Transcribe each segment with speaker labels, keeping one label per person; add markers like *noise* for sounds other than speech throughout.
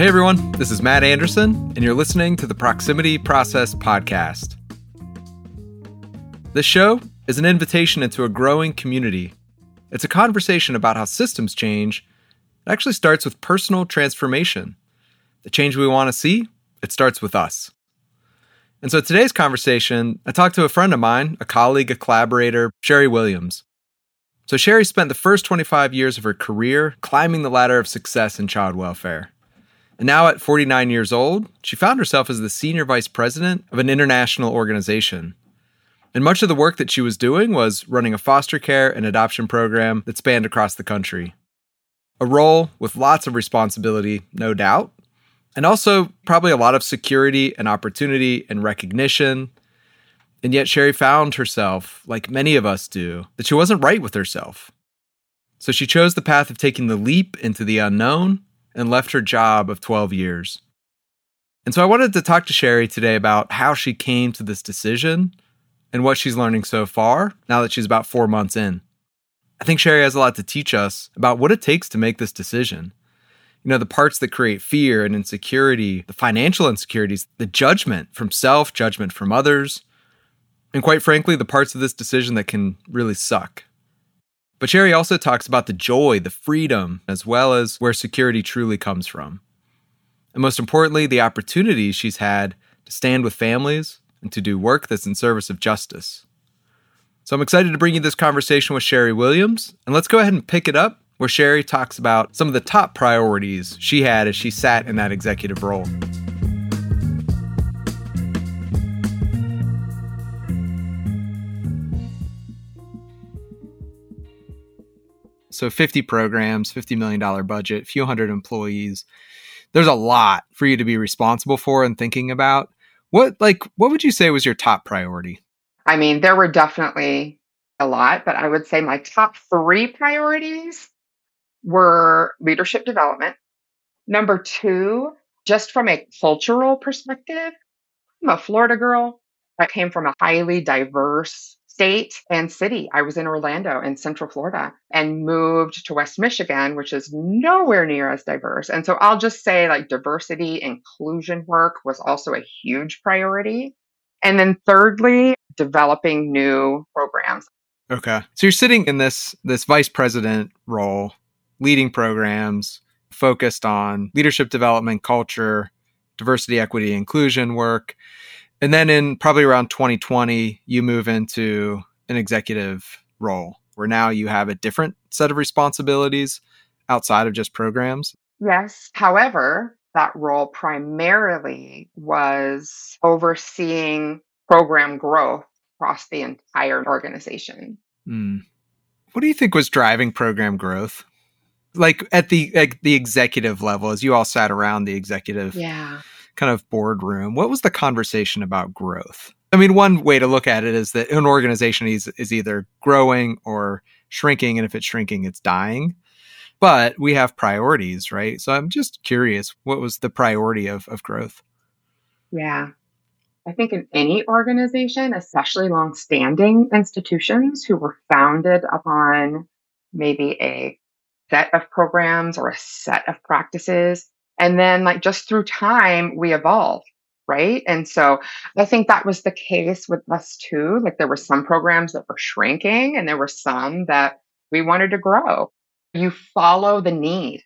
Speaker 1: Hey everyone, this is Matt Anderson, and you're listening to the Proximity Process Podcast. This show is an invitation into a growing community. It's a conversation about how systems change. It actually starts with personal transformation. The change we want to see, it starts with us. And so today's conversation, I talked to a friend of mine, a colleague, a collaborator, Cheri Williams. So Cheri spent the first 25 years of her career climbing the ladder of success in child welfare. And now at 49 years old, she found herself as the senior vice president of an international organization. And much of the work that she was doing was running a foster care and adoption program that spanned across the country. A role with lots of responsibility, no doubt, and also probably a lot of security and opportunity and recognition. And yet, Cheri found herself, like many of us do, that she wasn't right with herself. So she chose the path of taking the leap into the unknown and left her job of 12 years. And so I wanted to talk to Cheri today about how she came to this decision and what she's learning so far now that she's about four months in. I think Cheri has a lot to teach us about what it takes to make this decision. You know, the parts that create fear and insecurity, the financial insecurities, the judgment from self, judgment from others, and quite frankly, the parts of this decision that can really suck. But Cheri also talks about the joy, the freedom, as well as where security truly comes from. And most importantly, the opportunities she's had to stand with families and to do work that's in service of justice. So I'm excited to bring you this conversation with Cheri Williams. And let's go ahead and pick it up where Cheri talks about some of the top priorities she had as she sat in that executive role. So 50 programs, $50 million budget, few hundred employees. There's a lot for you to be responsible for and thinking about. What like what would you say was your top priority?
Speaker 2: I mean, there were definitely a lot, but I would say my top 3 priorities were leadership development. Number 2, just from a cultural perspective, I'm a Florida girl. I came from a highly diverse state and city. I was in Orlando in Central Florida and moved to West Michigan, which is nowhere near as diverse. And so I'll just say like diversity inclusion work was also a huge priority. And then thirdly, developing new programs.
Speaker 1: Okay. So you're sitting in this this vice president role, leading programs focused on leadership development, culture, diversity, equity, inclusion work. And then in probably around 2020, you move into an executive role where now you have a different set of responsibilities outside of just programs.
Speaker 2: Yes. However, that role primarily was overseeing program growth across the entire organization.
Speaker 1: Mm. What do you think was driving program growth? Like at the at the executive level, as you all sat around the executive
Speaker 2: yeah
Speaker 1: kind of boardroom, what was the conversation about growth? I mean, one way to look at it is that an organization is, is either growing or shrinking. And if it's shrinking, it's dying. But we have priorities, right? So I'm just curious, what was the priority of, of growth?
Speaker 2: Yeah. I think in any organization, especially long-standing institutions who were founded upon maybe a set of programs or a set of practices and then like just through time, we evolve. Right. And so I think that was the case with us too. Like there were some programs that were shrinking and there were some that we wanted to grow. You follow the need.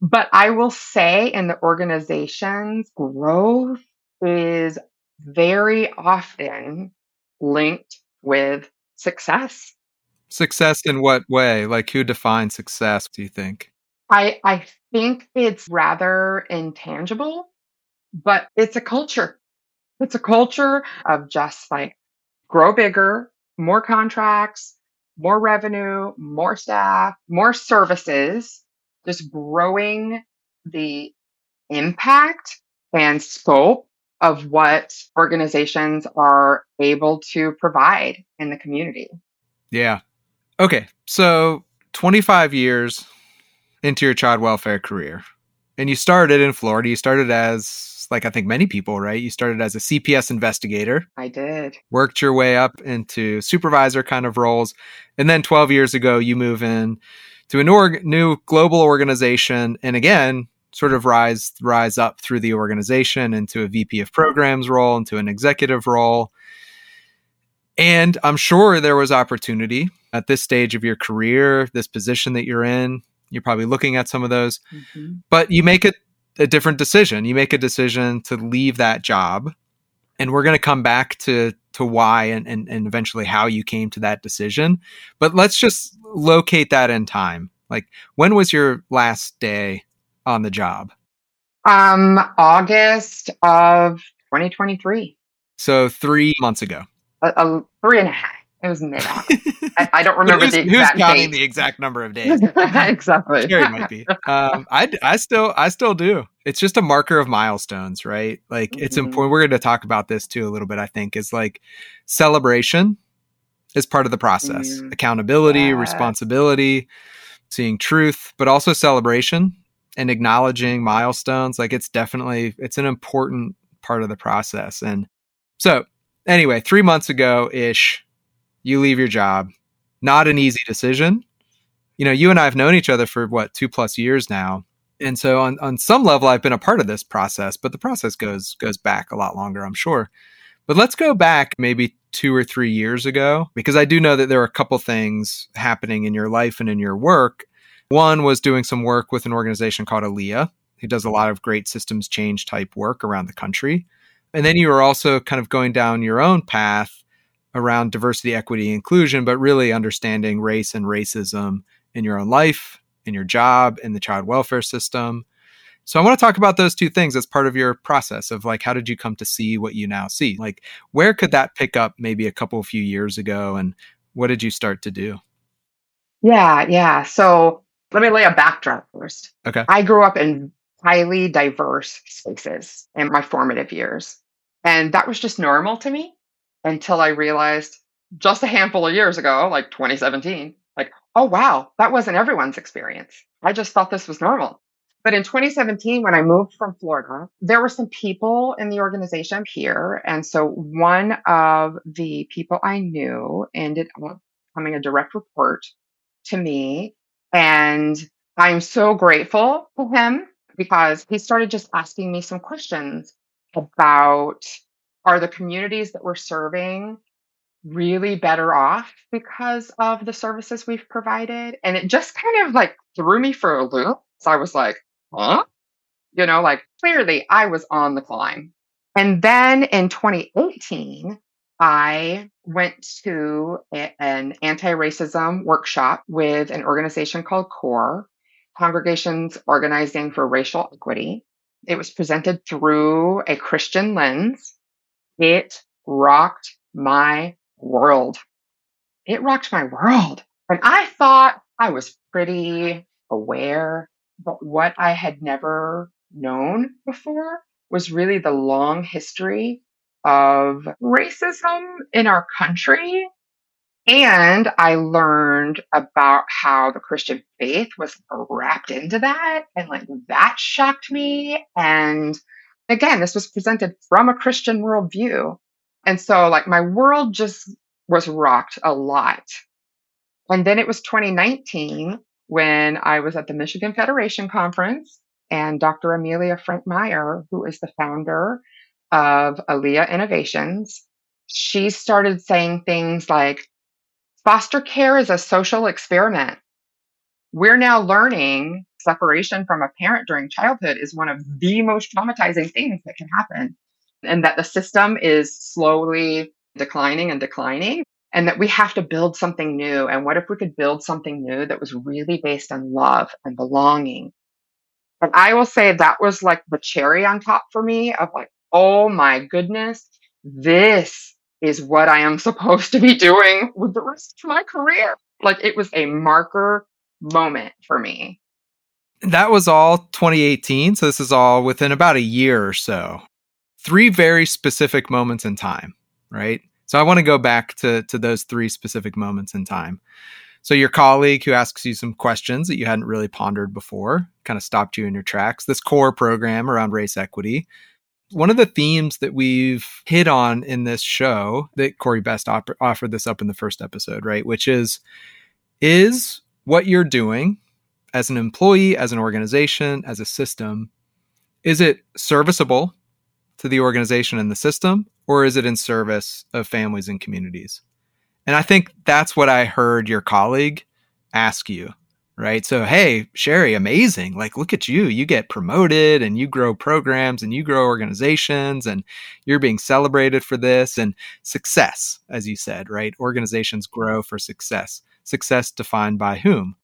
Speaker 2: But I will say in the organizations, growth is very often linked with success.
Speaker 1: Success in what way? Like who defines success, do you think?
Speaker 2: I, I think it's rather intangible, but it's a culture. It's a culture of just like grow bigger, more contracts, more revenue, more staff, more services, just growing the impact and scope of what organizations are able to provide in the community.
Speaker 1: Yeah. Okay. So 25 years into your child welfare career. And you started in Florida. You started as, like I think many people, right? You started as a CPS investigator.
Speaker 2: I did.
Speaker 1: Worked your way up into supervisor kind of roles. And then 12 years ago, you move in to a new, new global organization. And again, sort of rise rise up through the organization into a VP of programs role, into an executive role. And I'm sure there was opportunity at this stage of your career, this position that you're in. You're probably looking at some of those, mm-hmm. but you make a, a different decision. You make a decision to leave that job. And we're going to come back to to why and, and, and eventually how you came to that decision. But let's just locate that in time. Like when was your last day on the job?
Speaker 2: Um, August of 2023.
Speaker 1: So three months ago.
Speaker 2: A, a three and a half. It was mid *laughs* I, I, don't remember the exact
Speaker 1: Who's counting date. the exact number of days? *laughs*
Speaker 2: exactly.
Speaker 1: Jerry might be. Um, I, I still I still do. It's just a marker of milestones, right? Like mm-hmm. it's important. We're going to talk about this too a little bit. I think is like celebration is part of the process. Mm. Accountability, yeah. responsibility, seeing truth, but also celebration and acknowledging milestones. Like it's definitely it's an important part of the process. And so anyway, three months ago ish you leave your job. Not an easy decision. You know, you and I have known each other for what, two plus years now. And so on, on some level I've been a part of this process, but the process goes goes back a lot longer, I'm sure. But let's go back maybe two or three years ago, because I do know that there are a couple things happening in your life and in your work. One was doing some work with an organization called Alia, who does a lot of great systems change type work around the country. And then you were also kind of going down your own path around diversity, equity, inclusion, but really understanding race and racism in your own life, in your job, in the child welfare system. So I want to talk about those two things as part of your process of like how did you come to see what you now see? Like where could that pick up maybe a couple few years ago and what did you start to do?
Speaker 2: Yeah, yeah. So let me lay a backdrop first.
Speaker 1: Okay.
Speaker 2: I grew up in highly diverse spaces in my formative years. And that was just normal to me until I realized just a handful of years ago, like 2017, like, oh, wow, that wasn't everyone's experience. I just thought this was normal. But in 2017, when I moved from Florida, there were some people in the organization here. And so one of the people I knew ended up becoming a direct report to me. And I'm so grateful to him because he started just asking me some questions about are the communities that we're serving really better off because of the services we've provided? And it just kind of like threw me for a loop. So I was like, huh? You know, like clearly I was on the climb. And then in 2018, I went to a, an anti racism workshop with an organization called CORE, Congregations Organizing for Racial Equity. It was presented through a Christian lens. It rocked my world. It rocked my world. And I thought I was pretty aware, but what I had never known before was really the long history of racism in our country. And I learned about how the Christian faith was wrapped into that. And like that shocked me. And again, this was presented from a Christian worldview. And so, like, my world just was rocked a lot. And then it was 2019 when I was at the Michigan Federation Conference, and Dr. Amelia Franck Meyer, who is the founder of Alia Innovations, she started saying things like, foster care is a social experiment. We're now learning separation from a parent during childhood is one of the most traumatizing things that can happen. And that the system is slowly declining and declining, and that we have to build something new. And what if we could build something new that was really based on love and belonging? And I will say that was like the cherry on top for me of like, oh my goodness, this is what I am *laughs* supposed to be doing with the rest of my career. Like it was a marker moment for me.
Speaker 1: That was all 2018. So this is all within about a year or so. Three very specific moments in time, right? So I want to go back to, to those three specific moments in time. So your colleague who asks you some questions that you hadn't really pondered before kind of stopped you in your tracks. This core program around race equity. One of the themes that we've hit on in this show that Corey Best op- offered this up in the first episode, right? Which is, is what you're doing as an employee, as an organization, as a system, is it serviceable to the organization and the system, or is it in service of families and communities? And I think that's what I heard your colleague ask you, right? So, hey, Cheri, amazing. Like, look at you. You get promoted and you grow programs and you grow organizations and you're being celebrated for this and success, as you said, right? Organizations grow for success. Success defined by whom?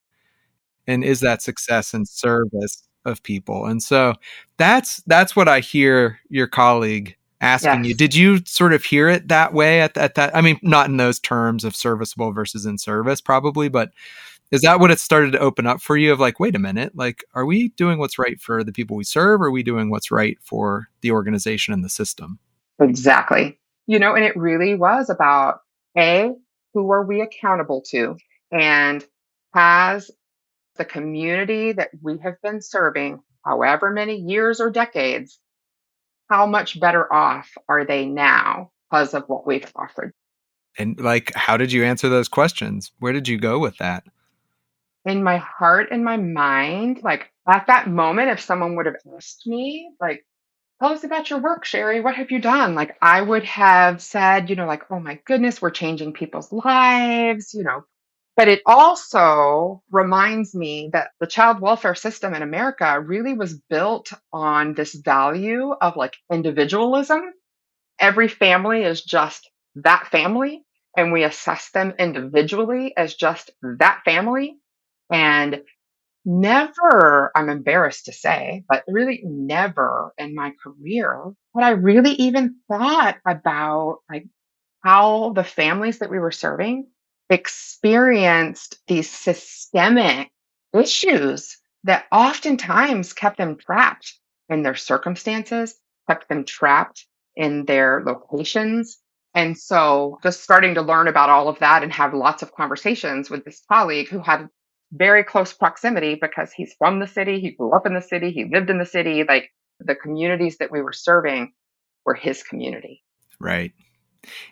Speaker 1: And is that success and service of people? And so that's that's what I hear your colleague asking yes. you. Did you sort of hear it that way at, at that? I mean, not in those terms of serviceable versus in service, probably, but is that what it started to open up for you of like, wait a minute, like, are we doing what's right for the people we serve? Or are we doing what's right for the organization and the system?
Speaker 2: Exactly. You know, and it really was about A, who are we accountable to? And has the community that we have been serving, however many years or decades, how much better off are they now because of what we've offered?
Speaker 1: And like, how did you answer those questions? Where did you go with that?
Speaker 2: In my heart and my mind, like at that moment, if someone would have asked me, like, tell us about your work, Cheri, what have you done? Like, I would have said, you know, like, oh my goodness, we're changing people's lives, you know, but it also reminds me that the child welfare system in America really was built on this value of like individualism. Every family is just that family, and we assess them individually as just that family. And never, I'm embarrassed to say, but really never in my career had I really even thought about like how the families that we were serving experienced these systemic issues that oftentimes kept them trapped in their circumstances, kept them trapped in their locations. And so just starting to learn about all of that and have lots of conversations with this colleague who had very close proximity because he's from the city, he grew up in the city, he lived in the city, like the communities that we were serving were his community.
Speaker 1: Right.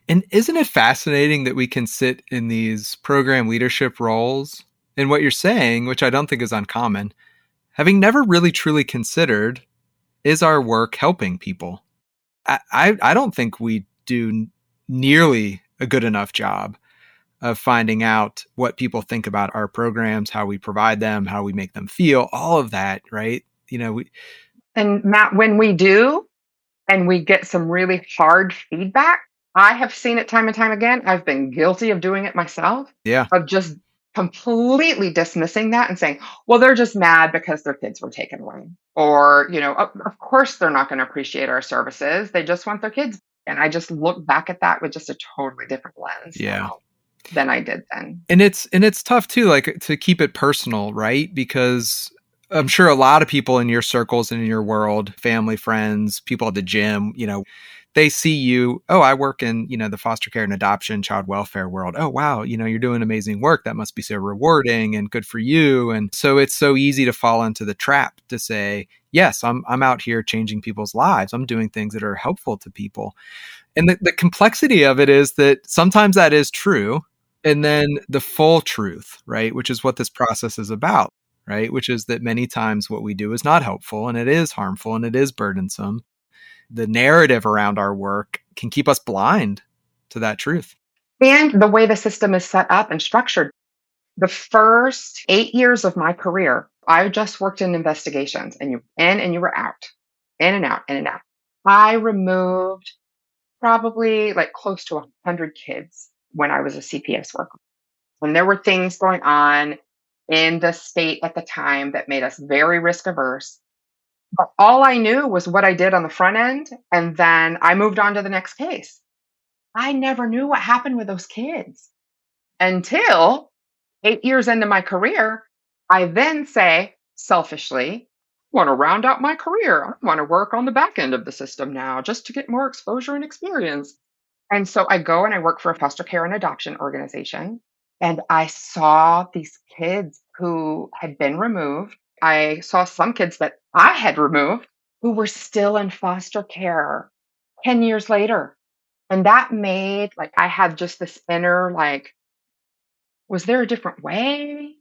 Speaker 1: And isn't it fascinating that we can sit in these program leadership roles? And what you're saying, which I don't think is uncommon, having never really truly considered is our work helping people? I, I, I don't think we do nearly a good enough job of finding out what people think about our programs, how we provide them, how we make them feel, all of that, right? You know, we
Speaker 2: And Matt, when we do and we get some really hard feedback, I have seen it time and time again. I've been guilty of doing it myself.
Speaker 1: Yeah.
Speaker 2: Of just completely dismissing that and saying, well, they're just mad because their kids were taken away. Or, you know, of, of course they're not going to appreciate our services. They just want their kids. And I just look back at that with just a totally different lens.
Speaker 1: Yeah.
Speaker 2: Than I did then.
Speaker 1: And it's and it's tough too, like to keep it personal, right? Because I'm sure a lot of people in your circles and in your world, family, friends, people at the gym, you know, they see you, oh, I work in, you know, the foster care and adoption child welfare world. Oh, wow, you know, you're doing amazing work. That must be so rewarding and good for you. And so it's so easy to fall into the trap to say, yes, I'm I'm out here changing people's lives. I'm doing things that are helpful to people. And the, the complexity of it is that sometimes that is true. And then the full truth, right? Which is what this process is about right? Which is that many times what we do is not helpful and it is harmful and it is burdensome the narrative around our work can keep us blind to that truth.
Speaker 2: And the way the system is set up and structured. The first eight years of my career, I just worked in investigations and you in and you were out, in and out, in and out. I removed probably like close to 100 kids when I was a CPS worker. And there were things going on in the state at the time that made us very risk averse. But all I knew was what I did on the front end. And then I moved on to the next case. I never knew what happened with those kids until eight years into my career. I then say, selfishly, I want to round out my career. I want to work on the back end of the system now just to get more exposure and experience. And so I go and I work for a foster care and adoption organization. And I saw these kids who had been removed I saw some kids that I had removed who were still in foster care 10 years later. And that made like I had just this inner like, was there a different way?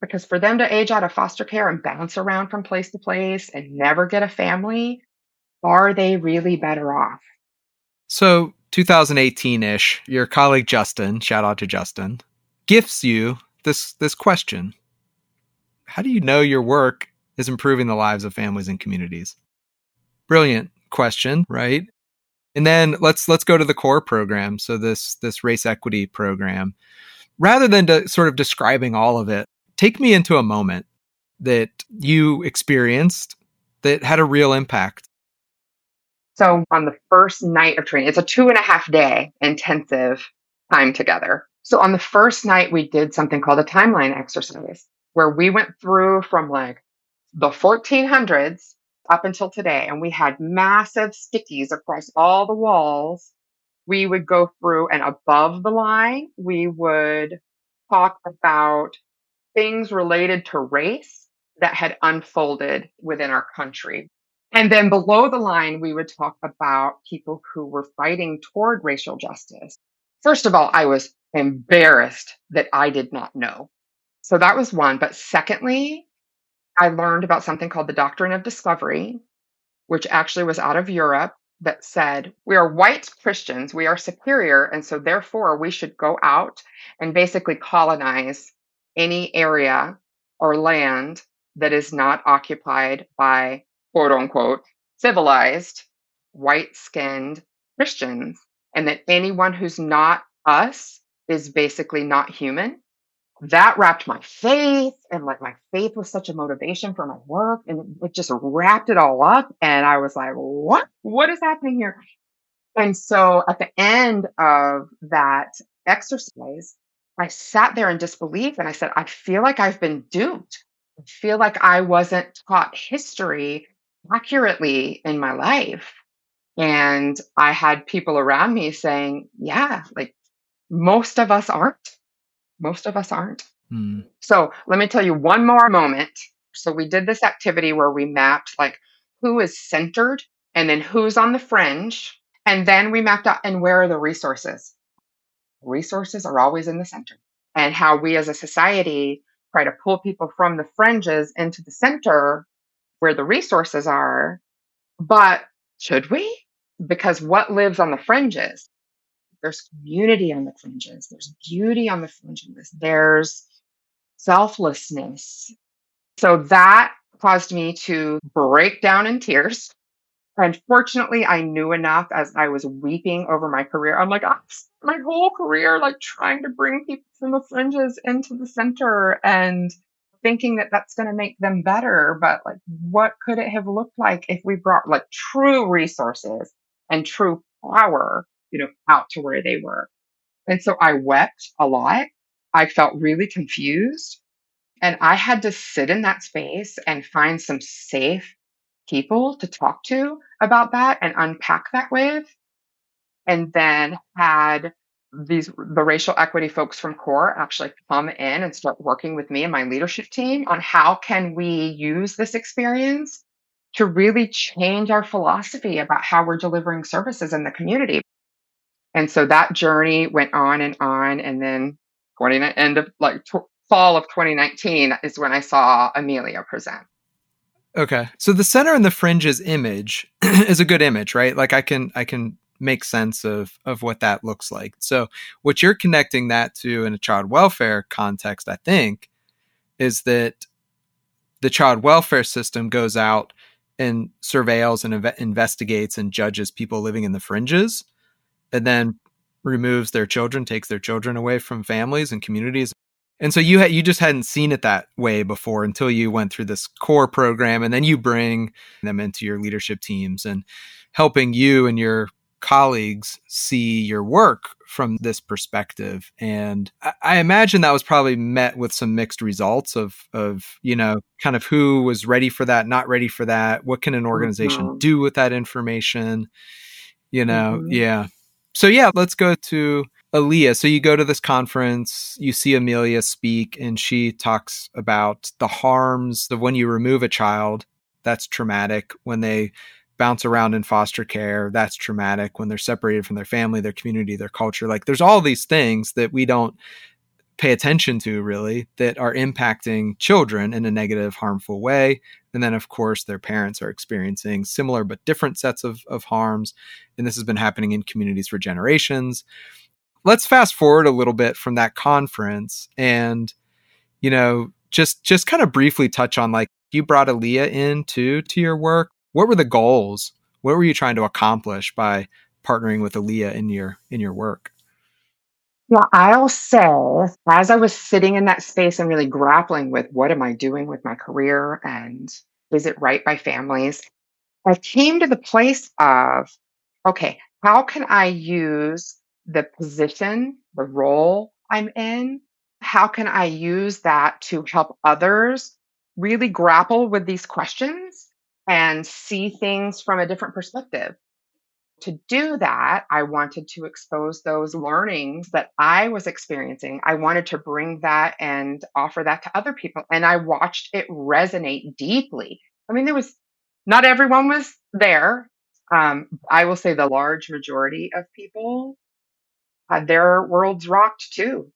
Speaker 2: Because for them to age out of foster care and bounce around from place to place and never get a family, are they really better off?
Speaker 1: So, 2018 ish, your colleague Justin, shout out to Justin, gifts you this, this question How do you know your work is improving the lives of families and communities? Brilliant question, right? And then let's let's go to the core program. So this this race equity program. Rather than to sort of describing all of it, take me into a moment that you experienced that had a real impact.
Speaker 2: So on the first night of training, it's a two and a half day intensive time together. So on the first night, we did something called a timeline exercise where we went through from like the 1400s up until today, and we had massive stickies across all the walls. We would go through and above the line, we would talk about things related to race that had unfolded within our country. And then below the line, we would talk about people who were fighting toward racial justice. First of all, I was embarrassed that I did not know. So that was one. But secondly, I learned about something called the doctrine of discovery, which actually was out of Europe that said, we are white Christians, we are superior, and so therefore we should go out and basically colonize any area or land that is not occupied by quote unquote civilized white skinned Christians, and that anyone who's not us is basically not human that wrapped my faith and like my faith was such a motivation for my work and it just wrapped it all up and i was like what? What is happening here? And so at the end of that exercise i sat there in disbelief and i said i feel like i've been doomed i feel like i wasn't taught history accurately in my life. And i had people around me saying yeah like most of us aren't most of us aren't. Mm. So let me tell you one more moment. So we did this activity where we mapped like who is centered and then who's on the fringe. And then we mapped out and where are the resources? Resources are always in the center. And how we as a society try to pull people from the fringes into the center where the resources are. But should we? Because what lives on the fringes? There's community on the fringes. There's beauty on the fringes. There's selflessness. So that caused me to break down in tears. And fortunately, I knew enough as I was weeping over my career. I'm like, ah, my whole career, like trying to bring people from the fringes into the center and thinking that that's going to make them better. But like, what could it have looked like if we brought like true resources and true power you know, out to where they were. And so I wept a lot. I felt really confused. And I had to sit in that space and find some safe people to talk to about that and unpack that with. And then had these the racial equity folks from core actually come in and start working with me and my leadership team on how can we use this experience to really change our philosophy about how we're delivering services in the community and so that journey went on and on. And then 20, end of like fall of 2019 is when I saw Amelia present.
Speaker 1: Okay. So the center and the fringes image *clears throat* is a good image, right? Like I can, I can make sense of, of what that looks like. So what you're connecting that to in a child welfare context, I think, is that the child welfare system goes out and surveils and inve- investigates and judges people living in the fringes and then removes their children, takes their children away from families and communities. And so you had you just hadn't seen it that way before until you went through this core program and then you bring them into your leadership teams and helping you and your colleagues see your work from this perspective. And I, I imagine that was probably met with some mixed results of of, you know, kind of who was ready for that, not ready for that, what can an organization mm-hmm. do with that information? You know, mm-hmm. yeah. So yeah, let's go to Alia. So you go to this conference, you see Amelia speak, and she talks about the harms of when you remove a child. That's traumatic. When they bounce around in foster care, that's traumatic. When they're separated from their family, their community, their culture. Like there's all these things that we don't pay attention to really that are impacting children in a negative, harmful way. And then, of course, their parents are experiencing similar but different sets of, of harms. And this has been happening in communities for generations. Let's fast forward a little bit from that conference and, you know, just just kind of briefly touch on like you brought Alia into to your work. What were the goals? What were you trying to accomplish by partnering with Alia in your in your work?
Speaker 2: Yeah, I'll say, as I was sitting in that space and really grappling with what am I doing with my career and is it right by families, I came to the place of, okay, how can I use the position, the role I'm in? How can I use that to help others really grapple with these questions and see things from a different perspective? To do that, I wanted to expose those learnings that I was experiencing. I wanted to bring that and offer that to other people. And I watched it resonate deeply. I mean, there was not everyone was there. Um, I will say the large majority of people had their worlds rocked too.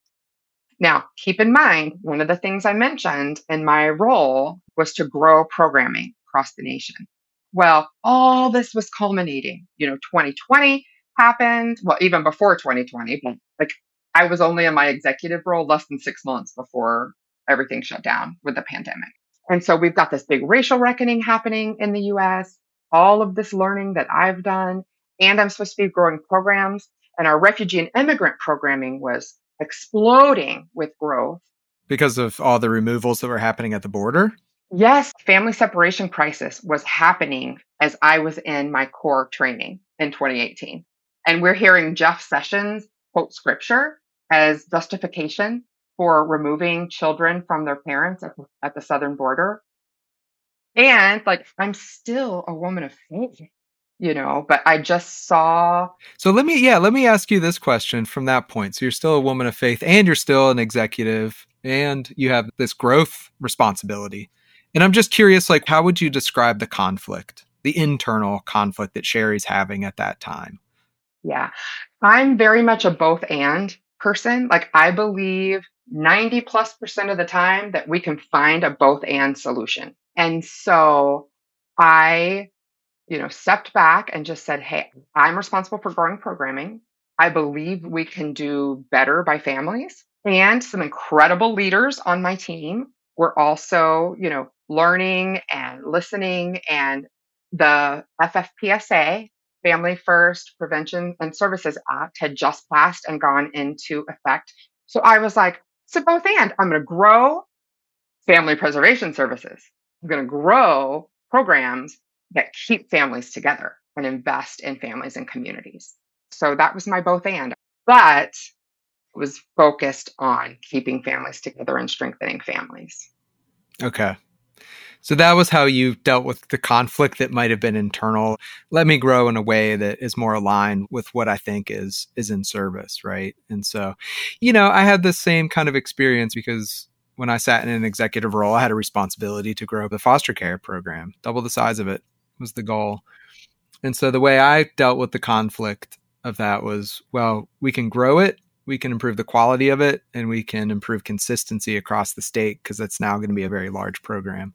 Speaker 2: Now, keep in mind, one of the things I mentioned in my role was to grow programming across the nation. Well, all this was culminating. You know, 2020 happened. Well, even before 2020, but like I was only in my executive role less than six months before everything shut down with the pandemic. And so we've got this big racial reckoning happening in the US, all of this learning that I've done, and I'm supposed to be growing programs. And our refugee and immigrant programming was exploding with growth.
Speaker 1: Because of all the removals that were happening at the border?
Speaker 2: Yes, family separation crisis was happening as I was in my core training in 2018. And we're hearing Jeff Sessions quote scripture as justification for removing children from their parents at, at the southern border. And like, I'm still a woman of faith, you know, but I just saw.
Speaker 1: So let me, yeah, let me ask you this question from that point. So you're still a woman of faith and you're still an executive and you have this growth responsibility. And I'm just curious, like, how would you describe the conflict, the internal conflict that Cheri's having at that time?
Speaker 2: Yeah, I'm very much a both and person. Like, I believe 90 plus percent of the time that we can find a both and solution. And so I, you know, stepped back and just said, Hey, I'm responsible for growing programming. I believe we can do better by families and some incredible leaders on my team were also, you know, learning and listening and the FFPSA, Family First Prevention and Services Act, had just passed and gone into effect. So I was like, it's both and. I'm going to grow family preservation services. I'm going to grow programs that keep families together and invest in families and communities. So that was my both and. But was focused on keeping families together and strengthening families.
Speaker 1: Okay. So that was how you dealt with the conflict that might have been internal. Let me grow in a way that is more aligned with what I think is is in service, right? And so, you know, I had the same kind of experience because when I sat in an executive role, I had a responsibility to grow the foster care program. Double the size of it was the goal. And so the way I dealt with the conflict of that was, well, we can grow it we can improve the quality of it and we can improve consistency across the state because that's now going to be a very large program.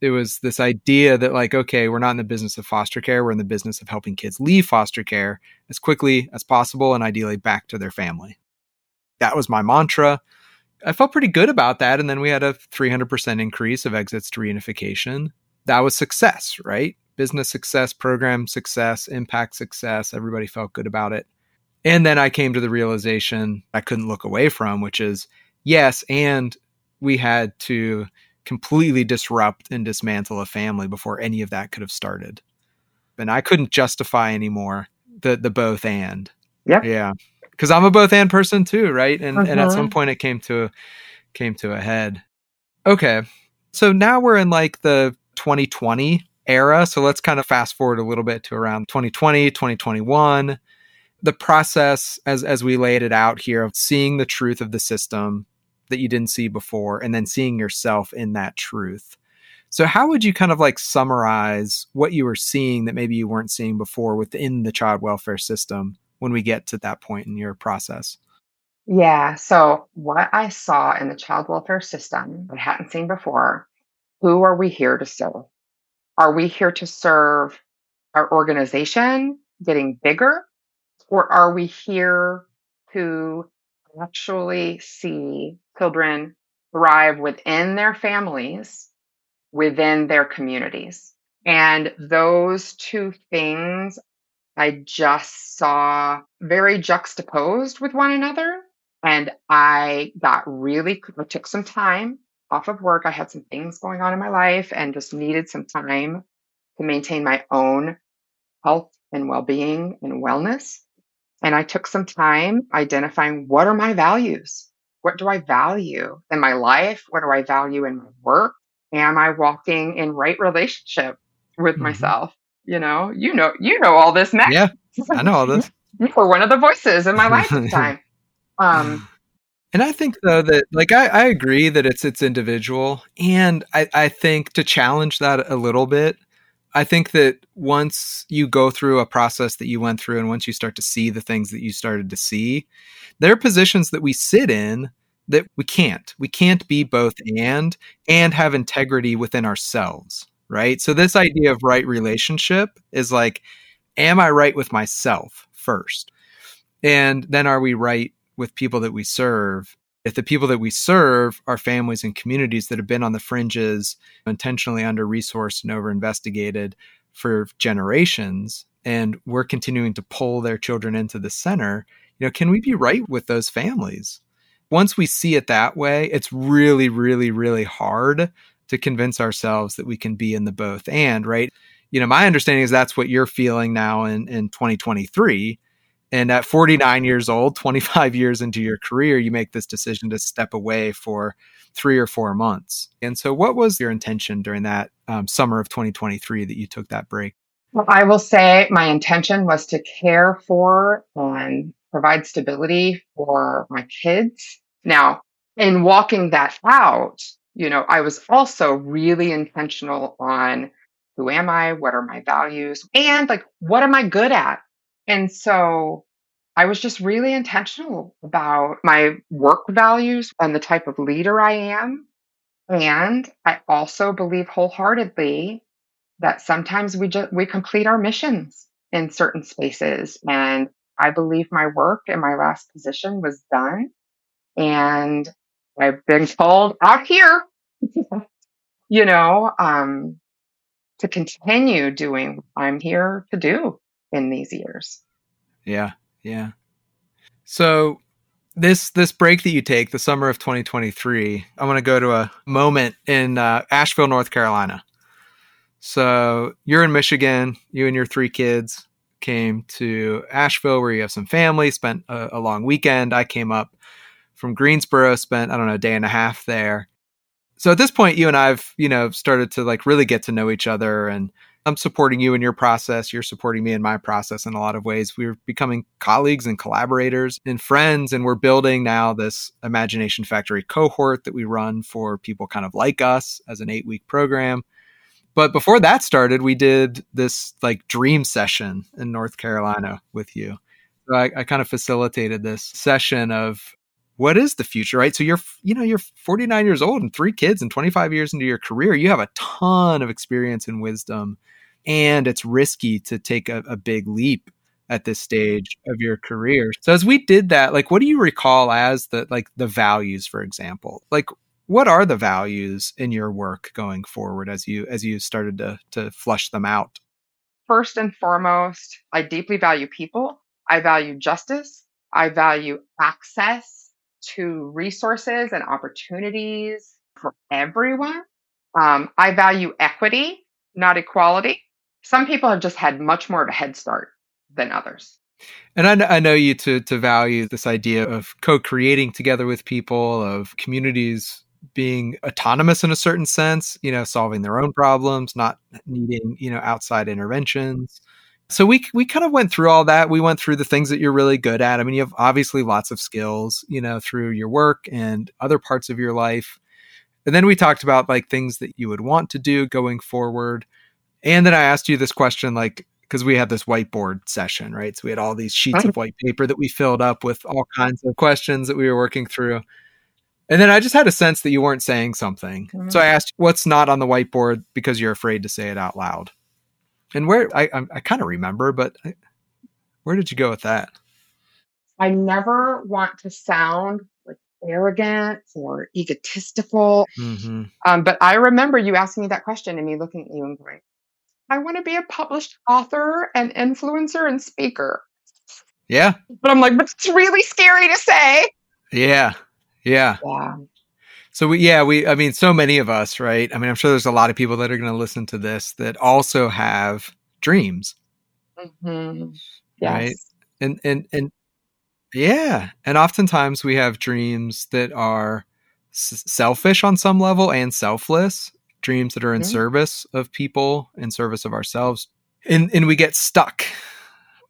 Speaker 1: It was this idea that, like, okay, we're not in the business of foster care. We're in the business of helping kids leave foster care as quickly as possible and ideally back to their family. That was my mantra. I felt pretty good about that. And then we had a 300% increase of exits to reunification. That was success, right? Business success, program success, impact success. Everybody felt good about it. And then I came to the realization I couldn't look away from, which is yes, and we had to completely disrupt and dismantle a family before any of that could have started. And I couldn't justify anymore the the both and.
Speaker 2: Yeah.
Speaker 1: Yeah. Cuz I'm a both and person too, right? And uh-huh. and at some uh-huh. point it came to came to a head. Okay. So now we're in like the 2020 era. So let's kind of fast forward a little bit to around 2020, 2021 the process as as we laid it out here of seeing the truth of the system that you didn't see before and then seeing yourself in that truth. So how would you kind of like summarize what you were seeing that maybe you weren't seeing before within the child welfare system when we get to that point in your process?
Speaker 2: Yeah. So, what I saw in the child welfare system I hadn't seen before who are we here to serve? Are we here to serve our organization getting bigger? Or are we here to actually see children thrive within their families, within their communities? And those two things I just saw very juxtaposed with one another. And I got really, I took some time off of work. I had some things going on in my life and just needed some time to maintain my own health and well being and wellness. And I took some time identifying what are my values? What do I value in my life? What do I value in my work? Am I walking in right relationship with mm-hmm. myself? You know, you know, you know all this, Matt.
Speaker 1: Yeah, I know all this. *laughs*
Speaker 2: you were one of the voices in my *laughs* lifetime. Um,
Speaker 1: and I think though that like I, I agree that it's it's individual, and I, I think to challenge that a little bit, I think that once you go through a process that you went through, and once you start to see the things that you started to see, there are positions that we sit in that we can't. We can't be both and and have integrity within ourselves right? So this idea of right relationship is like, am I right with myself first? And then are we right with people that we serve? If the people that we serve are families and communities that have been on the fringes, intentionally under resourced and over investigated for generations, and we're continuing to pull their children into the center, you know, can we be right with those families? Once we see it that way, it's really, really, really hard to convince ourselves that we can be in the both and, right? You know, my understanding is that's what you're feeling now in, in 2023. And at 49 years old, 25 years into your career, you make this decision to step away for three or four months. And so, what was your intention during that um, summer of 2023 that you took that break?
Speaker 2: Well, I will say my intention was to care for and provide stability for my kids. Now, in walking that out, you know, I was also really intentional on who am I? What are my values? And like, what am I good at? And so I was just really intentional about my work values and the type of leader I am. And I also believe wholeheartedly that sometimes we just we complete our missions in certain spaces. And I believe my work in my last position was done. And I've been told out here, *laughs* you know, um, to continue doing what I'm here to do in these years.
Speaker 1: Yeah, yeah. So this this break that you take, the summer of 2023, I want to go to a moment in uh, Asheville, North Carolina. So you're in Michigan. You and your three kids came to Asheville, where you have some family. Spent a, a long weekend. I came up from Greensboro, spent I don't know a day and a half there. So at this point, you and I've you know started to like really get to know each other, and I'm supporting you in your process. You're supporting me in my process in a lot of ways. We're becoming colleagues and collaborators and friends, and we're building now this Imagination Factory cohort that we run for people kind of like us as an eight week program. But before that started, we did this like dream session in North Carolina with you. So I, I kind of facilitated this session of what is the future right so you're you know you're 49 years old and three kids and 25 years into your career you have a ton of experience and wisdom and it's risky to take a, a big leap at this stage of your career. So as we did that like what do you recall as the like the values for example? Like what are the values in your work going forward as you as you started to to flush them out?
Speaker 2: First and foremost i deeply value people. I value justice. I value access to resources and opportunities for everyone. Um, I value equity, not equality. Some people have just had much more of a head start than others.
Speaker 1: And I, I know you to to value this idea of co-creating together with people, of communities being autonomous in a certain sense, you know, solving their own problems, not needing, you know, outside interventions. So we we kind of went through all that. We went through the things that you're really good at. I mean, you have obviously lots of skills, you know, through your work and other parts of your life. And then we talked about like things that you would want to do going forward. And then I asked you this question like because we had this whiteboard session, right? So we had all these sheets of white paper that we filled up with all kinds of questions that we were working through. And then I just had a sense that you weren't saying something. Mm-hmm. So I asked, what's not on the whiteboard because you're afraid to say it out loud? And where I, I, I kind of remember, but I, where did you go with that?
Speaker 2: I never want to sound like arrogant or egotistical. Mm-hmm. Um, but I remember you asking me that question and me looking at you and going, I want to be a published author and influencer and speaker.
Speaker 1: Yeah.
Speaker 2: But I'm like, but it's really scary to say.
Speaker 1: Yeah. Yeah. Yeah. So we, yeah, we, I mean, so many of us, right? I mean, I'm sure there's a lot of people that are going to listen to this that also have dreams. Mm-hmm. Yes. Right. And, and, and yeah. And oftentimes we have dreams that are s- selfish on some level and selfless dreams that are in mm-hmm. service of people, in service of ourselves. And, and we get stuck.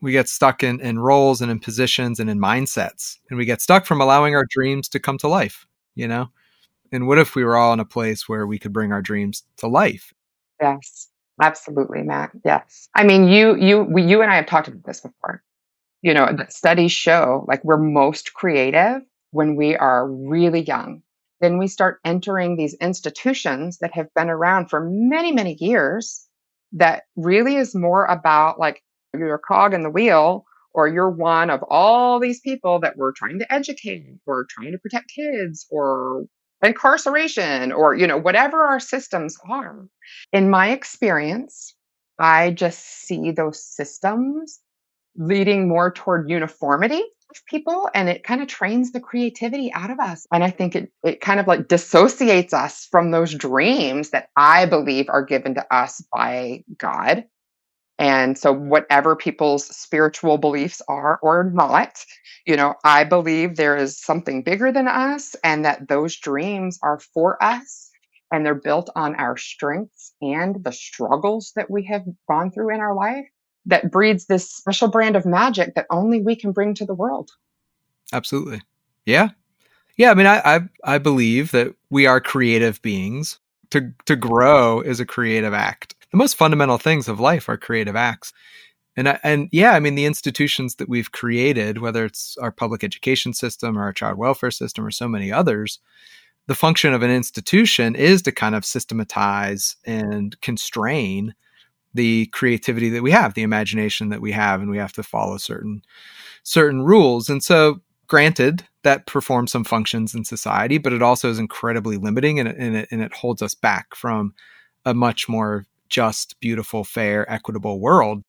Speaker 1: We get stuck in, in roles and in positions and in mindsets. And we get stuck from allowing our dreams to come to life, you know? And what if we were all in a place where we could bring our dreams to life?
Speaker 2: Yes, absolutely, Matt. Yes. I mean, you, you, we, you and I have talked about this before. You know, the studies show like we're most creative when we are really young then we start entering these institutions that have been around for many, many years that really is more about like you're a cog in the wheel or you're one of all these people that we're trying to educate or trying to protect kids or incarceration or you know whatever our systems are. In my experience i just see those systems leading more toward uniformity people and it kind of trains the creativity out of us. And I think it, it kind of like dissociates us from those dreams that I believe are given to us by God. And so, whatever people's spiritual beliefs are or not, you know, I believe there is something bigger than us and that those dreams are for us and they're built on our strengths and the struggles that we have gone through in our life that breeds this special brand of magic that only we can bring to the world.
Speaker 1: Absolutely. Yeah. Yeah. I mean, I, I, I believe that we are creative beings. To, to grow is a creative act. The most fundamental things of life are creative acts. And, I, and yeah, I mean, the institutions that we've created, whether it's our public education system or our child welfare system or so many others, the function of an institution is to kind of systematize and constrain the creativity that we have, the imagination that we have, and we have to follow certain certain rules. And so, granted, that performs some functions in society, but it also is incredibly limiting, and it, and it, and it holds us back from a much more just, beautiful, fair, equitable world.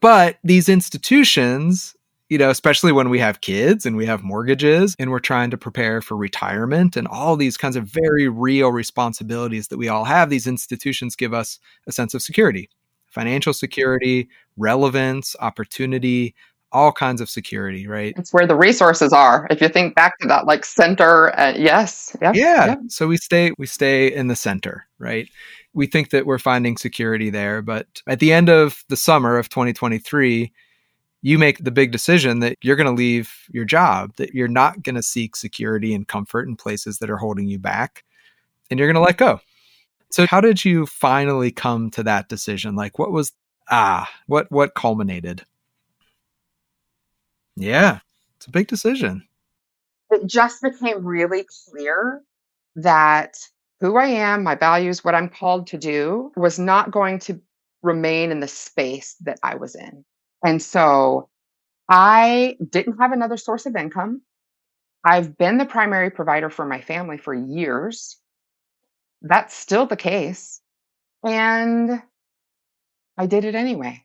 Speaker 1: But these institutions, you know, especially when we have kids and we have mortgages and we're trying to prepare for retirement and all these kinds of very real responsibilities that we all have, these institutions give us a sense of security financial security, relevance, opportunity, all kinds of security, right?
Speaker 2: It's where the resources are. If you think back to that, like center, uh, yes,
Speaker 1: yep, yeah. Yep. So we stay, we stay in the center, right? We think that we're finding security there, but at the end of the summer of 2023, you make the big decision that you're going to leave your job, that you're not going to seek security and comfort in places that are holding you back, and you're going to let go. So how did you finally come to that decision? Like what was ah, what what culminated? Yeah, it's a big decision.
Speaker 2: It just became really clear that who I am, my values, what I'm called to do was not going to remain in the space that I was in. And so I didn't have another source of income. I've been the primary provider for my family for years that's still the case. And I did it anyway.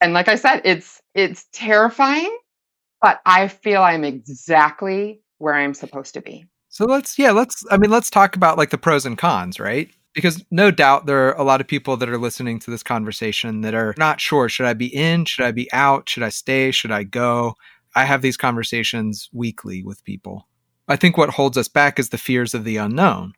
Speaker 2: And like I said, it's it's terrifying, but I feel I'm exactly where I'm supposed to be.
Speaker 1: So let's yeah, let's I mean let's talk about like the pros and cons, right? Because no doubt there are a lot of people that are listening to this conversation that are not sure should I be in, should I be out, should I stay, should I go? I have these conversations weekly with people. I think what holds us back is the fears of the unknown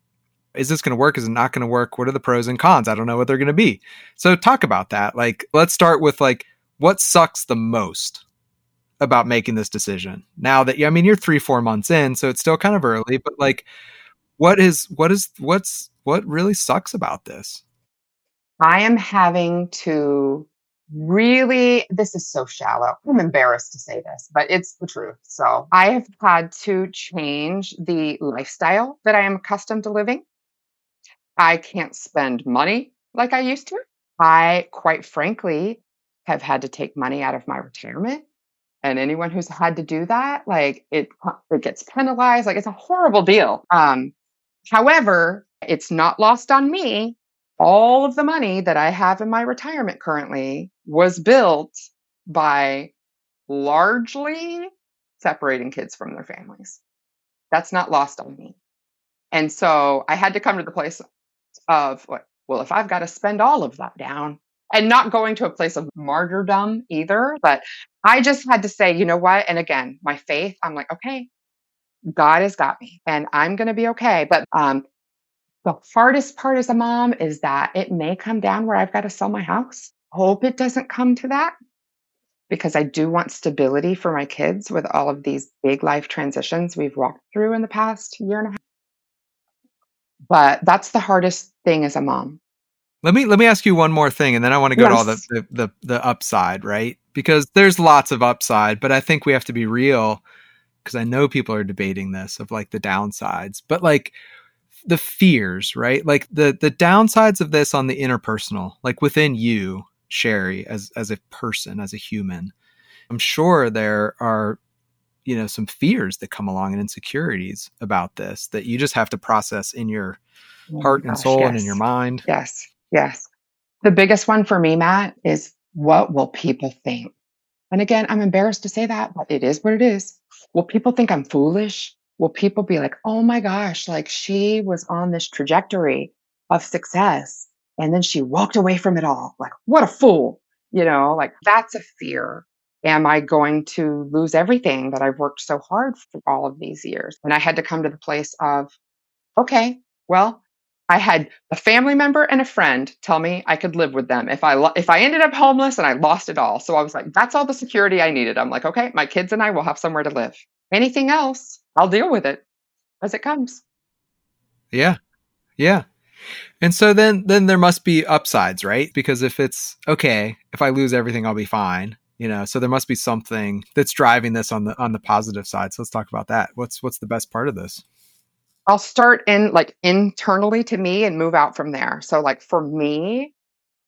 Speaker 1: is this going to work? Is it not going to work? What are the pros and cons? I don't know what they're going to be. So talk about that. Like, let's start with like, what sucks the most about making this decision now that, I mean, you're three, four months in, so it's still kind of early, but like, what is, what is, what's, what really sucks about this?
Speaker 2: I am having to really, this is so shallow. I'm embarrassed to say this, but it's the truth. So I have had to change the lifestyle that I am accustomed to living. I can't spend money like I used to. I, quite frankly, have had to take money out of my retirement. And anyone who's had to do that, like it, it gets penalized. Like it's a horrible deal. Um, however, it's not lost on me all of the money that I have in my retirement currently was built by largely separating kids from their families. That's not lost on me. And so I had to come to the place of, well, if I've got to spend all of that down and not going to a place of martyrdom either, but I just had to say, you know what? And again, my faith, I'm like, okay, God has got me and I'm going to be okay. But um, the hardest part as a mom is that it may come down where I've got to sell my house. Hope it doesn't come to that because I do want stability for my kids with all of these big life transitions we've walked through in the past year and a half. But that's the hardest thing as a mom.
Speaker 1: Let me let me ask you one more thing, and then I want to go yes. to all the, the the the upside, right? Because there's lots of upside, but I think we have to be real because I know people are debating this of like the downsides. But like the fears, right? Like the the downsides of this on the interpersonal, like within you, Cheri, as as a person, as a human. I'm sure there are you know some fears that come along and insecurities about this that you just have to process in your oh heart and soul yes. and in your mind.
Speaker 2: Yes. Yes. The biggest one for me, Matt, is what will people think? And again, I'm embarrassed to say that, but it is what it is. Will people think I'm foolish? will people be like, oh my gosh, like she was on this trajectory of success and then she walked away from it all. Like, what a fool. You know, like that's a fear. Am I going to lose everything that I've worked so hard for all of these years? And I had to come to the place of, okay, well, I had a family member and a friend tell me I could live with them if I lo- if I ended up homeless and I lost it all. So I was like, that's all the security I needed. I'm like, okay, my kids and I will have somewhere to live. Anything else, I'll deal with it as it comes.
Speaker 1: Yeah. Yeah. And so then then there must be upsides, right? Because if it's okay, if I lose everything I'll be fine, you know. So there must be something that's driving this on the on the positive side. So let's talk about that. What's what's the best part of this?
Speaker 2: I'll start in like internally to me and move out from there. So like for me,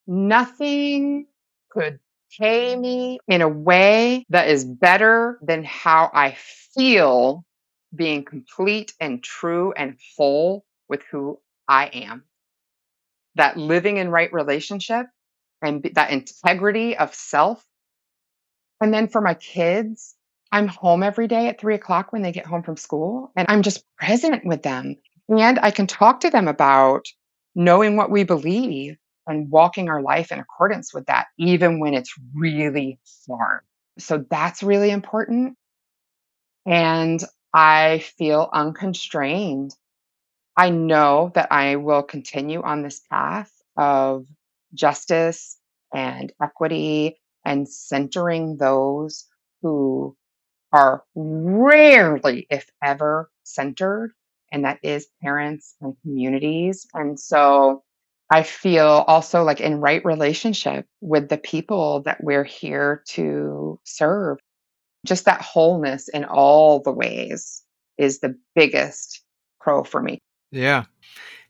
Speaker 2: nothing could pay me in a way that is better than how I feel being complete and true and whole with who I am. That living in right relationship and that integrity of self. And then for my kids, I'm home every day at three o'clock when they get home from school and I'm just present with them. And I can talk to them about knowing what we believe and walking our life in accordance with that, even when it's really hard. So that's really important. And I feel unconstrained. I know that I will continue on this path of justice and equity and centering those who are rarely, if ever, centered, and that is parents and communities. And so I feel also like in right relationship with the people that we're here to serve. Just that wholeness in all the ways is the biggest pro for me.
Speaker 1: Yeah.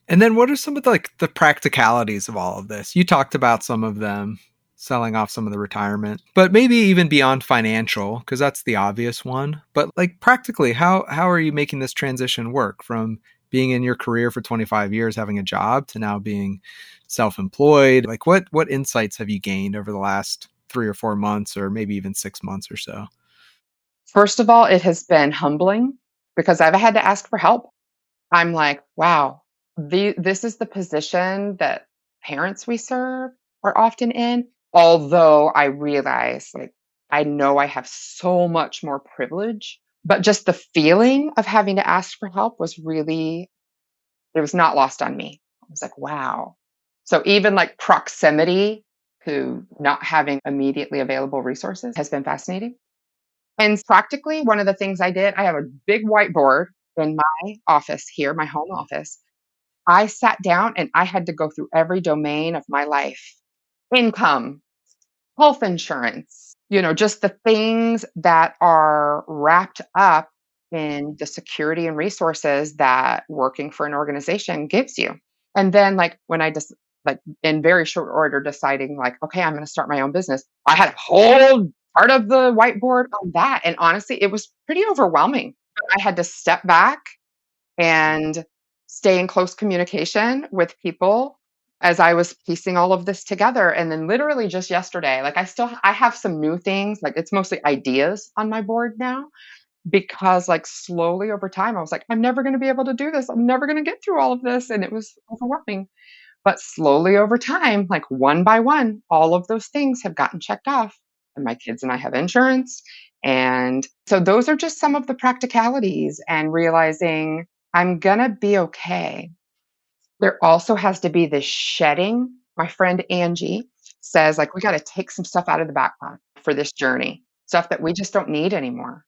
Speaker 1: And then what are some of the, like the practicalities of all of this? You talked about some of them selling off some of the retirement, but maybe even beyond financial because that's the obvious one. But like practically, how how are you making this transition work from being in your career for 25 years having a job to now being self-employed? Like what what insights have you gained over the last 3 or 4 months or maybe even 6 months or so?
Speaker 2: First of all it has been humbling because I've had to ask for help. I'm like wow the, this is the position that parents we serve are often in although i realize like i know i have so much more privilege but just the feeling of having to ask for help was really it was not lost on me. I was like wow. So even like proximity to not having immediately available resources has been fascinating. And practically one of the things i did i have a big whiteboard in my office here my home office. I sat down and i had to go through every domain of my life income health insurance, you know, just the things that are wrapped up in the security and resources that working for an organization gives you. And then, like, when I just, like, in very short order, deciding, like, okay, I'm going to start my own business, I had a whole part of the whiteboard on that. And honestly, it was pretty overwhelming. I had to step back and stay in close communication with people as I was piecing all of this together. And then literally just yesterday, like I still I have some new things, like it's mostly ideas on my board now because like slowly over time I was like I'm never going to be able to do this. I'm never going to get through all of this and it was overwhelming. But slowly over time, like one by one, all of those things have gotten checked off. And my kids and I have insurance. And so those are just some of the practicalities and realizing I'm going to be okay there also has to be this shedding. My friend Angie says, like, we got to take some stuff out of the backpack for this journey, stuff that we just don't need anymore.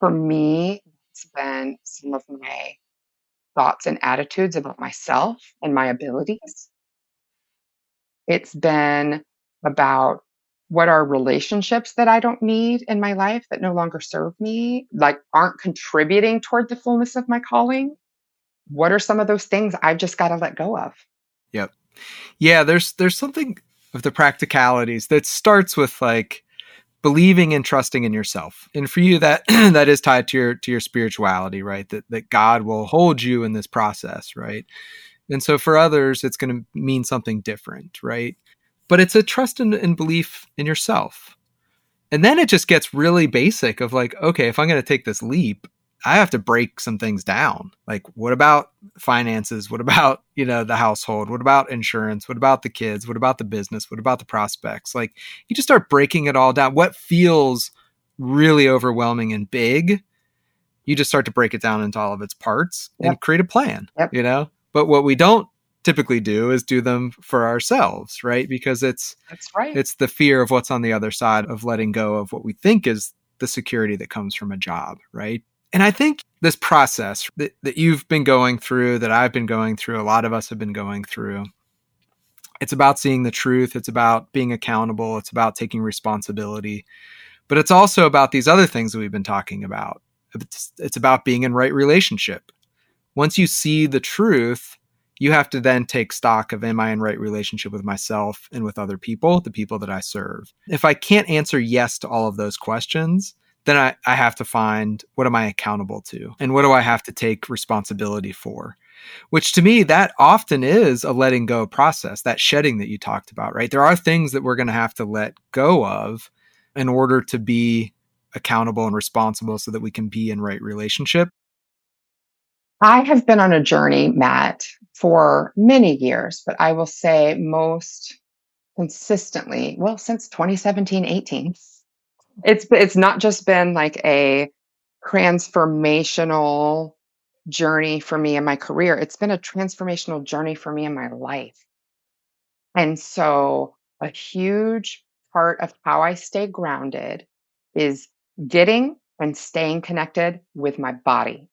Speaker 2: For me, it's been some of my thoughts and attitudes about myself and my abilities. It's been about what are relationships that I don't need in my life that no longer serve me, like aren't contributing toward the fullness of my calling what are some of those things I've just got to let go of?
Speaker 1: Yep. Yeah, there's there's something of the practicalities that starts with like believing and trusting in yourself. And for you that *clears throat* that is tied to your to your spirituality, right? That that God will hold you in this process, right? And so for others it's going to mean something different, right? But it's a trust and, and belief in yourself. And then it just gets really basic of like, okay, if I'm going to take this leap, I have to break some things down. Like, what about finances? What about, you know, the household? What about insurance? What about the kids? What about the business? What about the prospects? Like, you just start breaking it all down. What feels really overwhelming and big, you just start to break it down into all of its parts yep. and create a plan, yep. you know? But what we don't typically do is do them for ourselves, right? Because it's
Speaker 2: That's right.
Speaker 1: It's the fear of what's on the other side of letting go of what we think is the security that comes from a job, right? And I think this process that, that you've been going through, that I've been going through, a lot of us have been going through, it's about seeing the truth. It's about being accountable. It's about taking responsibility. But it's also about these other things that we've been talking about. It's, it's about being in right relationship. Once you see the truth, you have to then take stock of am I in right relationship with myself and with other people, the people that I serve. If I can't answer yes to all of those questions, then I, I have to find what am I accountable to and what do I have to take responsibility for? Which to me, that often is a letting go process, that shedding that you talked about, right? There are things that we're going to have to let go of in order to be accountable and responsible so that we can be in right relationship.
Speaker 2: I have been on a journey, Matt, for many years, but I will say most consistently, well, since 2017, 18 it's it's not just been like a transformational journey for me in my career. It's been a transformational journey for me in my life. And so a huge part of how I stay grounded is getting and staying connected with my body.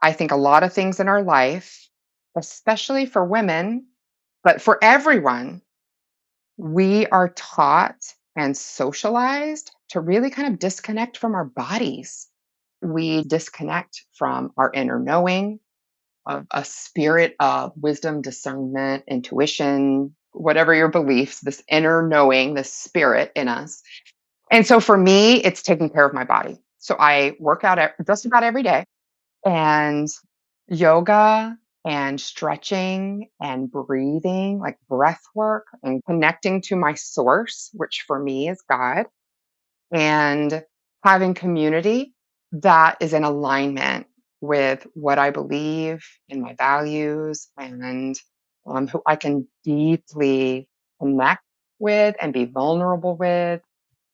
Speaker 2: I think a lot of things in our life, especially for women, but for everyone, we are taught and socialized to really kind of disconnect from our bodies. We disconnect from our inner knowing, of a spirit of wisdom, discernment, intuition, whatever your beliefs, this inner knowing, this spirit in us. And so for me, it's taking care of my body. So I work out just about every day and yoga and stretching and breathing, like breath work and connecting to my source, which for me is God, and having community that is in alignment with what I believe in my values and um, who I can deeply connect with and be vulnerable with,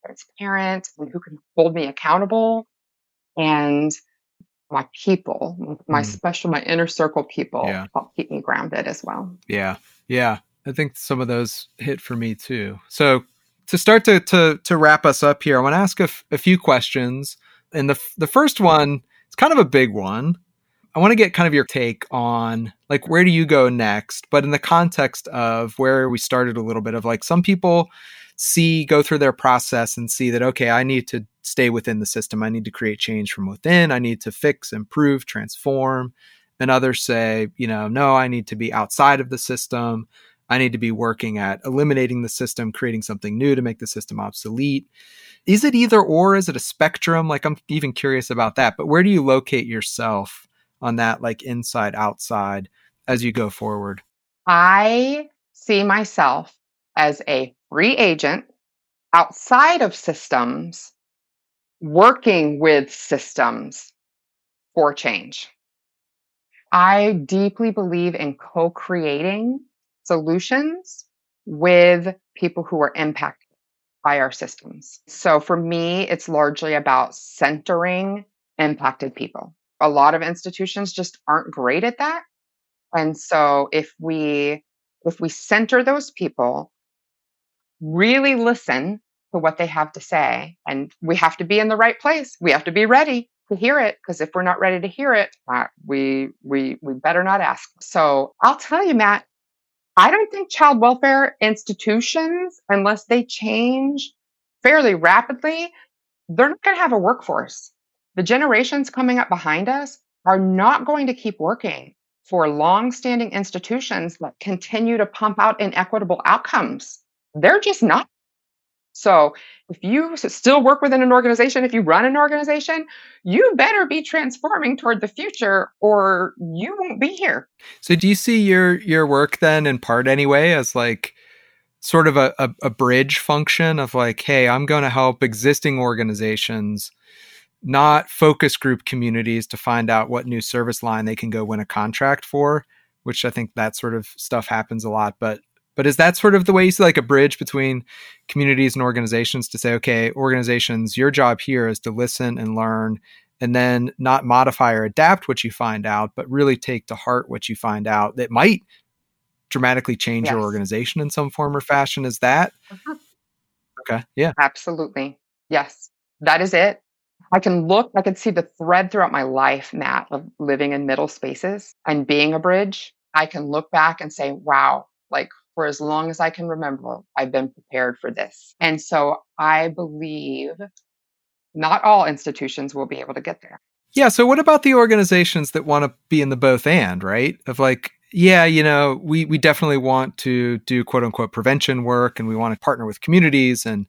Speaker 2: transparent, and who can hold me accountable and my people, my mm. special, my inner circle people yeah. help keep me grounded as well.
Speaker 1: Yeah. Yeah. I think some of those hit for me too. So to start to, to, to wrap us up here, I want to ask a, f- a few questions. And the, the first one, it's kind of a big one. I want to get kind of your take on like where do you go next, but in the context of where we started a little bit of like some people see, go through their process and see that, okay, I need to stay within the system. I need to create change from within. I need to fix, improve, transform. And others say, you know, no, I need to be outside of the system. I need to be working at eliminating the system, creating something new to make the system obsolete. Is it either or? Is it a spectrum? Like, I'm even curious about that. But where do you locate yourself on that, like inside, outside, as you go forward?
Speaker 2: I see myself as a free agent outside of systems, working with systems for change. I deeply believe in co creating solutions with people who are impacted by our systems. So for me, it's largely about centering impacted people. A lot of institutions just aren't great at that. And so if we if we center those people, really listen to what they have to say, and we have to be in the right place. We have to be ready to hear it because if we're not ready to hear it, uh, we we we better not ask. So I'll tell you, Matt, I don't think child welfare institutions, unless they change fairly rapidly, they're not going to have a workforce. The generations coming up behind us are not going to keep working for long-standing institutions that continue to pump out inequitable outcomes. They're just not. So if you still work within an organization, if you run an organization, you better be transforming toward the future or you won't be here.
Speaker 1: So do you see your your work then in part anyway as like sort of a, a, a bridge function of like, hey, I'm going to help existing organizations, not focus group communities to find out what new service line they can go win a contract for, which I think that sort of stuff happens a lot, but but is that sort of the way you see like a bridge between communities and organizations to say, okay, organizations, your job here is to listen and learn and then not modify or adapt what you find out, but really take to heart what you find out that might dramatically change yes. your organization in some form or fashion. Is that? Uh-huh. Okay. Yeah.
Speaker 2: Absolutely. Yes. That is it. I can look, I can see the thread throughout my life, Matt, of living in middle spaces and being a bridge. I can look back and say, wow, like for as long as I can remember, I've been prepared for this. And so I believe not all institutions will be able to get there.
Speaker 1: Yeah. So what about the organizations that want to be in the both and, right? Of like, yeah, you know, we, we definitely want to do quote unquote prevention work and we want to partner with communities and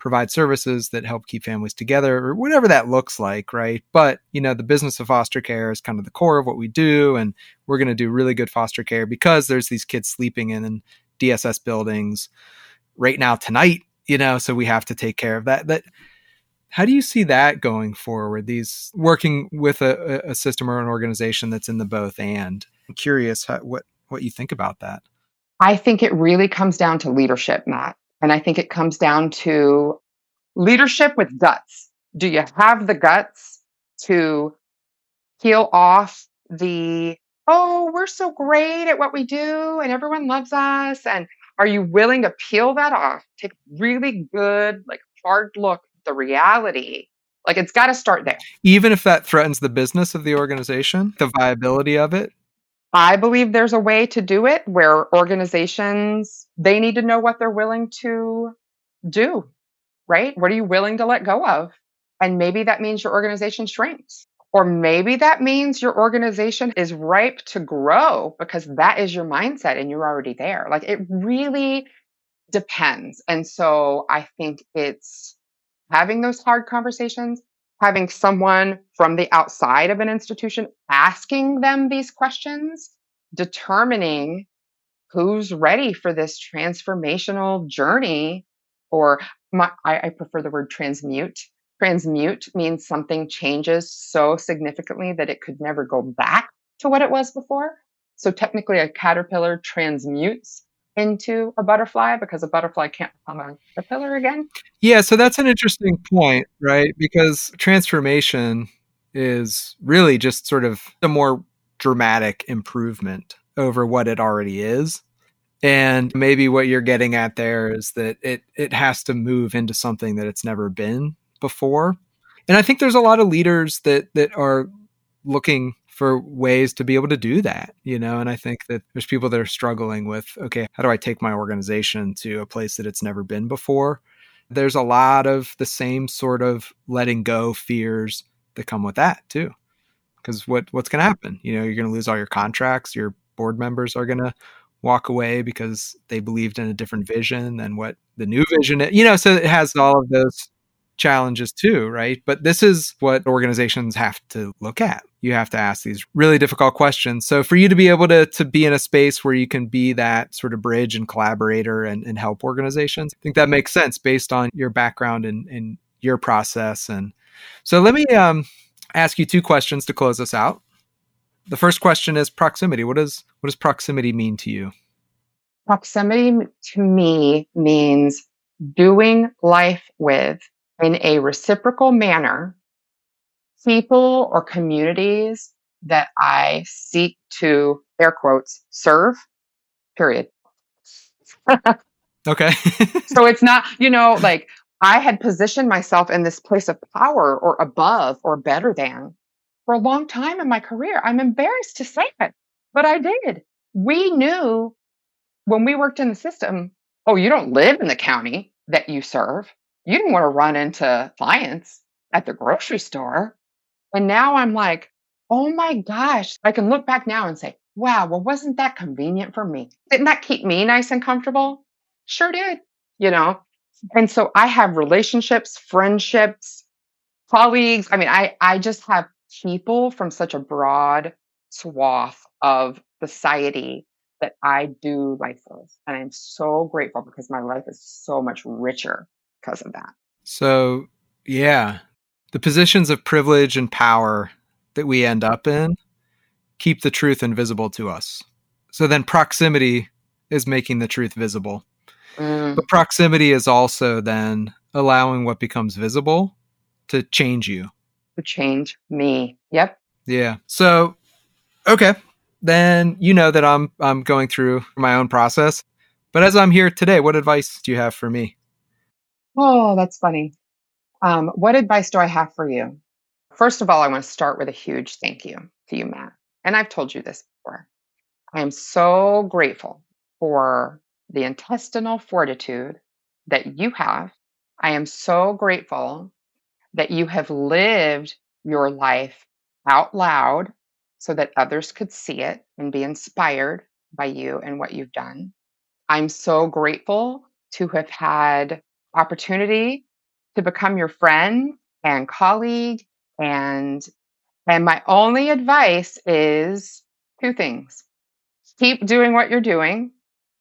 Speaker 1: provide services that help keep families together or whatever that looks like, right? But, you know, the business of foster care is kind of the core of what we do. And we're going to do really good foster care because there's these kids sleeping in DSS buildings right now tonight, you know, so we have to take care of that. That how do you see that going forward? These working with a, a system or an organization that's in the both and. I'm curious how, what what you think about that.
Speaker 2: I think it really comes down to leadership, Matt. And I think it comes down to leadership with guts. Do you have the guts to peel off the, oh, we're so great at what we do and everyone loves us? And are you willing to peel that off? Take really good, like hard look at the reality. Like it's got to start there.
Speaker 1: Even if that threatens the business of the organization, the viability of it,
Speaker 2: I believe there's a way to do it where organizations, they need to know what they're willing to do, right? What are you willing to let go of? And maybe that means your organization shrinks. Or maybe that means your organization is ripe to grow because that is your mindset and you're already there. Like it really depends. And so I think it's having those hard conversations, having someone from the outside of an institution asking them these questions, determining who's ready for this transformational journey. Or my, I, I prefer the word transmute. Transmute means something changes so significantly that it could never go back to what it was before. So technically, a caterpillar transmutes into a butterfly because a butterfly can't become a caterpillar again.
Speaker 1: Yeah, so that's an interesting point, right? Because transformation is really just sort of a more dramatic improvement over what it already is. And maybe what you're getting at there is that it it has to move into something that it's never been before. And I think there's a lot of leaders that that are looking for ways to be able to do that, you know. And I think that there's people that are struggling with, okay, how do I take my organization to a place that it's never been before? There's a lot of the same sort of letting go fears that come with that too. Because what what's going to happen? You know, you're going to lose all your contracts. Your board members are going to walk away because they believed in a different vision than what the new vision is. You know, so it has all of those challenges too, right? But this is what organizations have to look at. You have to ask these really difficult questions. So for you to be able to to be in a space where you can be that sort of bridge and collaborator and, and help organizations, I think that makes sense based on your background and, and your process. And so let me um, ask you two questions to close us out. The first question is proximity. What does what does proximity mean to you?
Speaker 2: Proximity to me means doing life with in a reciprocal manner people or communities that I seek to air quotes serve. Period.
Speaker 1: okay. *laughs*
Speaker 2: so it's not, you know, like I had positioned myself in this place of power or above or better than for a long time in my career. I'm embarrassed to say it, but I did. We knew when we worked in the system, oh, you don't live in the county that you serve. You didn't want to run into clients at the grocery store. And now I'm like, oh my gosh, I can look back now and say, wow, well, wasn't that convenient for me? Didn't that keep me nice and comfortable? Sure did, you know? And so I have relationships, friendships, colleagues. I mean, I, I just have people from such a broad swath of society that I do life with. And I'm so grateful because my life is so much richer because of that.
Speaker 1: So, yeah, the positions of privilege and power that we end up in keep the truth invisible to us. So then proximity is making the truth visible. Mm. But proximity is also then allowing what becomes visible to change you.
Speaker 2: To change me. Yep.
Speaker 1: Yeah. So okay. Then you know that I'm I'm going through my own process. But as I'm here today, what advice do you have for me?
Speaker 2: Oh, that's funny. Um, what advice do I have for you? First of all, I want to start with a huge thank you to you, Matt. And I've told you this before. I am so grateful for the intestinal fortitude that you have. I am so grateful that you have lived your life out loud so that others could see it and be inspired by you and what you've done. I'm so grateful to have had opportunity to become your friend and colleague and and my only advice is two things. Keep doing what you're doing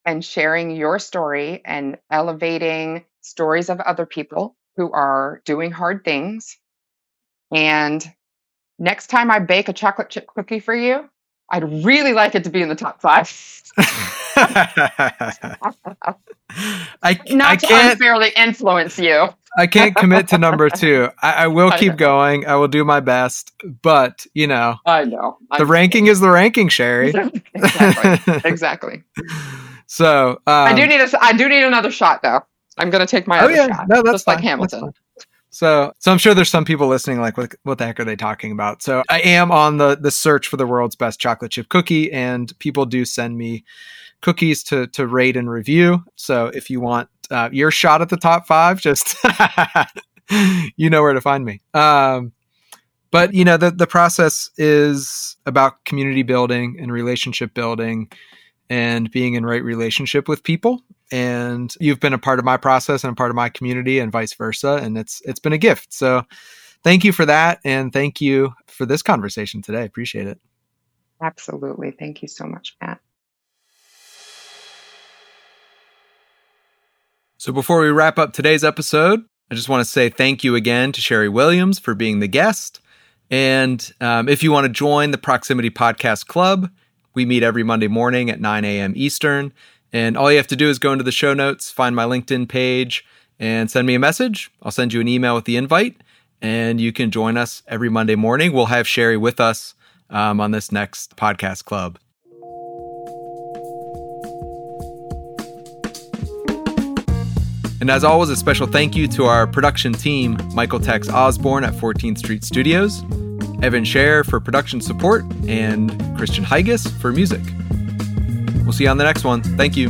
Speaker 2: and sharing your story and elevating stories of other people who are doing hard things. And next time I bake a chocolate chip cookie for you, I'd really like it to be in the top five. *laughs*
Speaker 1: I,
Speaker 2: Not
Speaker 1: I
Speaker 2: to
Speaker 1: can't
Speaker 2: unfairly influence you.
Speaker 1: I can't commit to number *laughs* two. I, I will keep I going. I will do my best, but you know,
Speaker 2: I know
Speaker 1: the I'm ranking is the ranking, Cheri. *laughs*
Speaker 2: exactly. exactly. *laughs*
Speaker 1: So um,
Speaker 2: I do need a. I do need another shot, though. I'm going to take my oh, other yeah. shot, no, that's just fine. like Hamilton.
Speaker 1: So, so I'm sure there's some people listening like, what, what the heck are they talking about? So I am on the the search for the world's best chocolate chip cookie, and people do send me cookies to to rate and review. So if you want uh, your shot at the top five, just *laughs* you know where to find me. Um, but you know the the process is about community building and relationship building and being in right relationship with people. And you've been a part of my process and a part of my community and vice versa. And it's it's been a gift. So thank you for that. And thank you for this conversation today. Appreciate it.
Speaker 2: Absolutely. Thank you so much matt
Speaker 1: So before we wrap up today's episode, I just want to say thank you again to Cheri Williams for being the guest. And um, if you want to join the Proximity Podcast Club, we meet every Monday morning at 9 a.m. Eastern. And all you have to do is go into the show notes, find my LinkedIn page, and send me a message. I'll send you an email with the invite, and you can join us every Monday morning. We'll have Cheri with us um, on this next podcast club. And as always, a special thank you to our production team, Michael Tex Osborne at 14th Street Studios. Evan Scher for production support, and Christian Heiges for music. We'll see you on the next one. Thank you.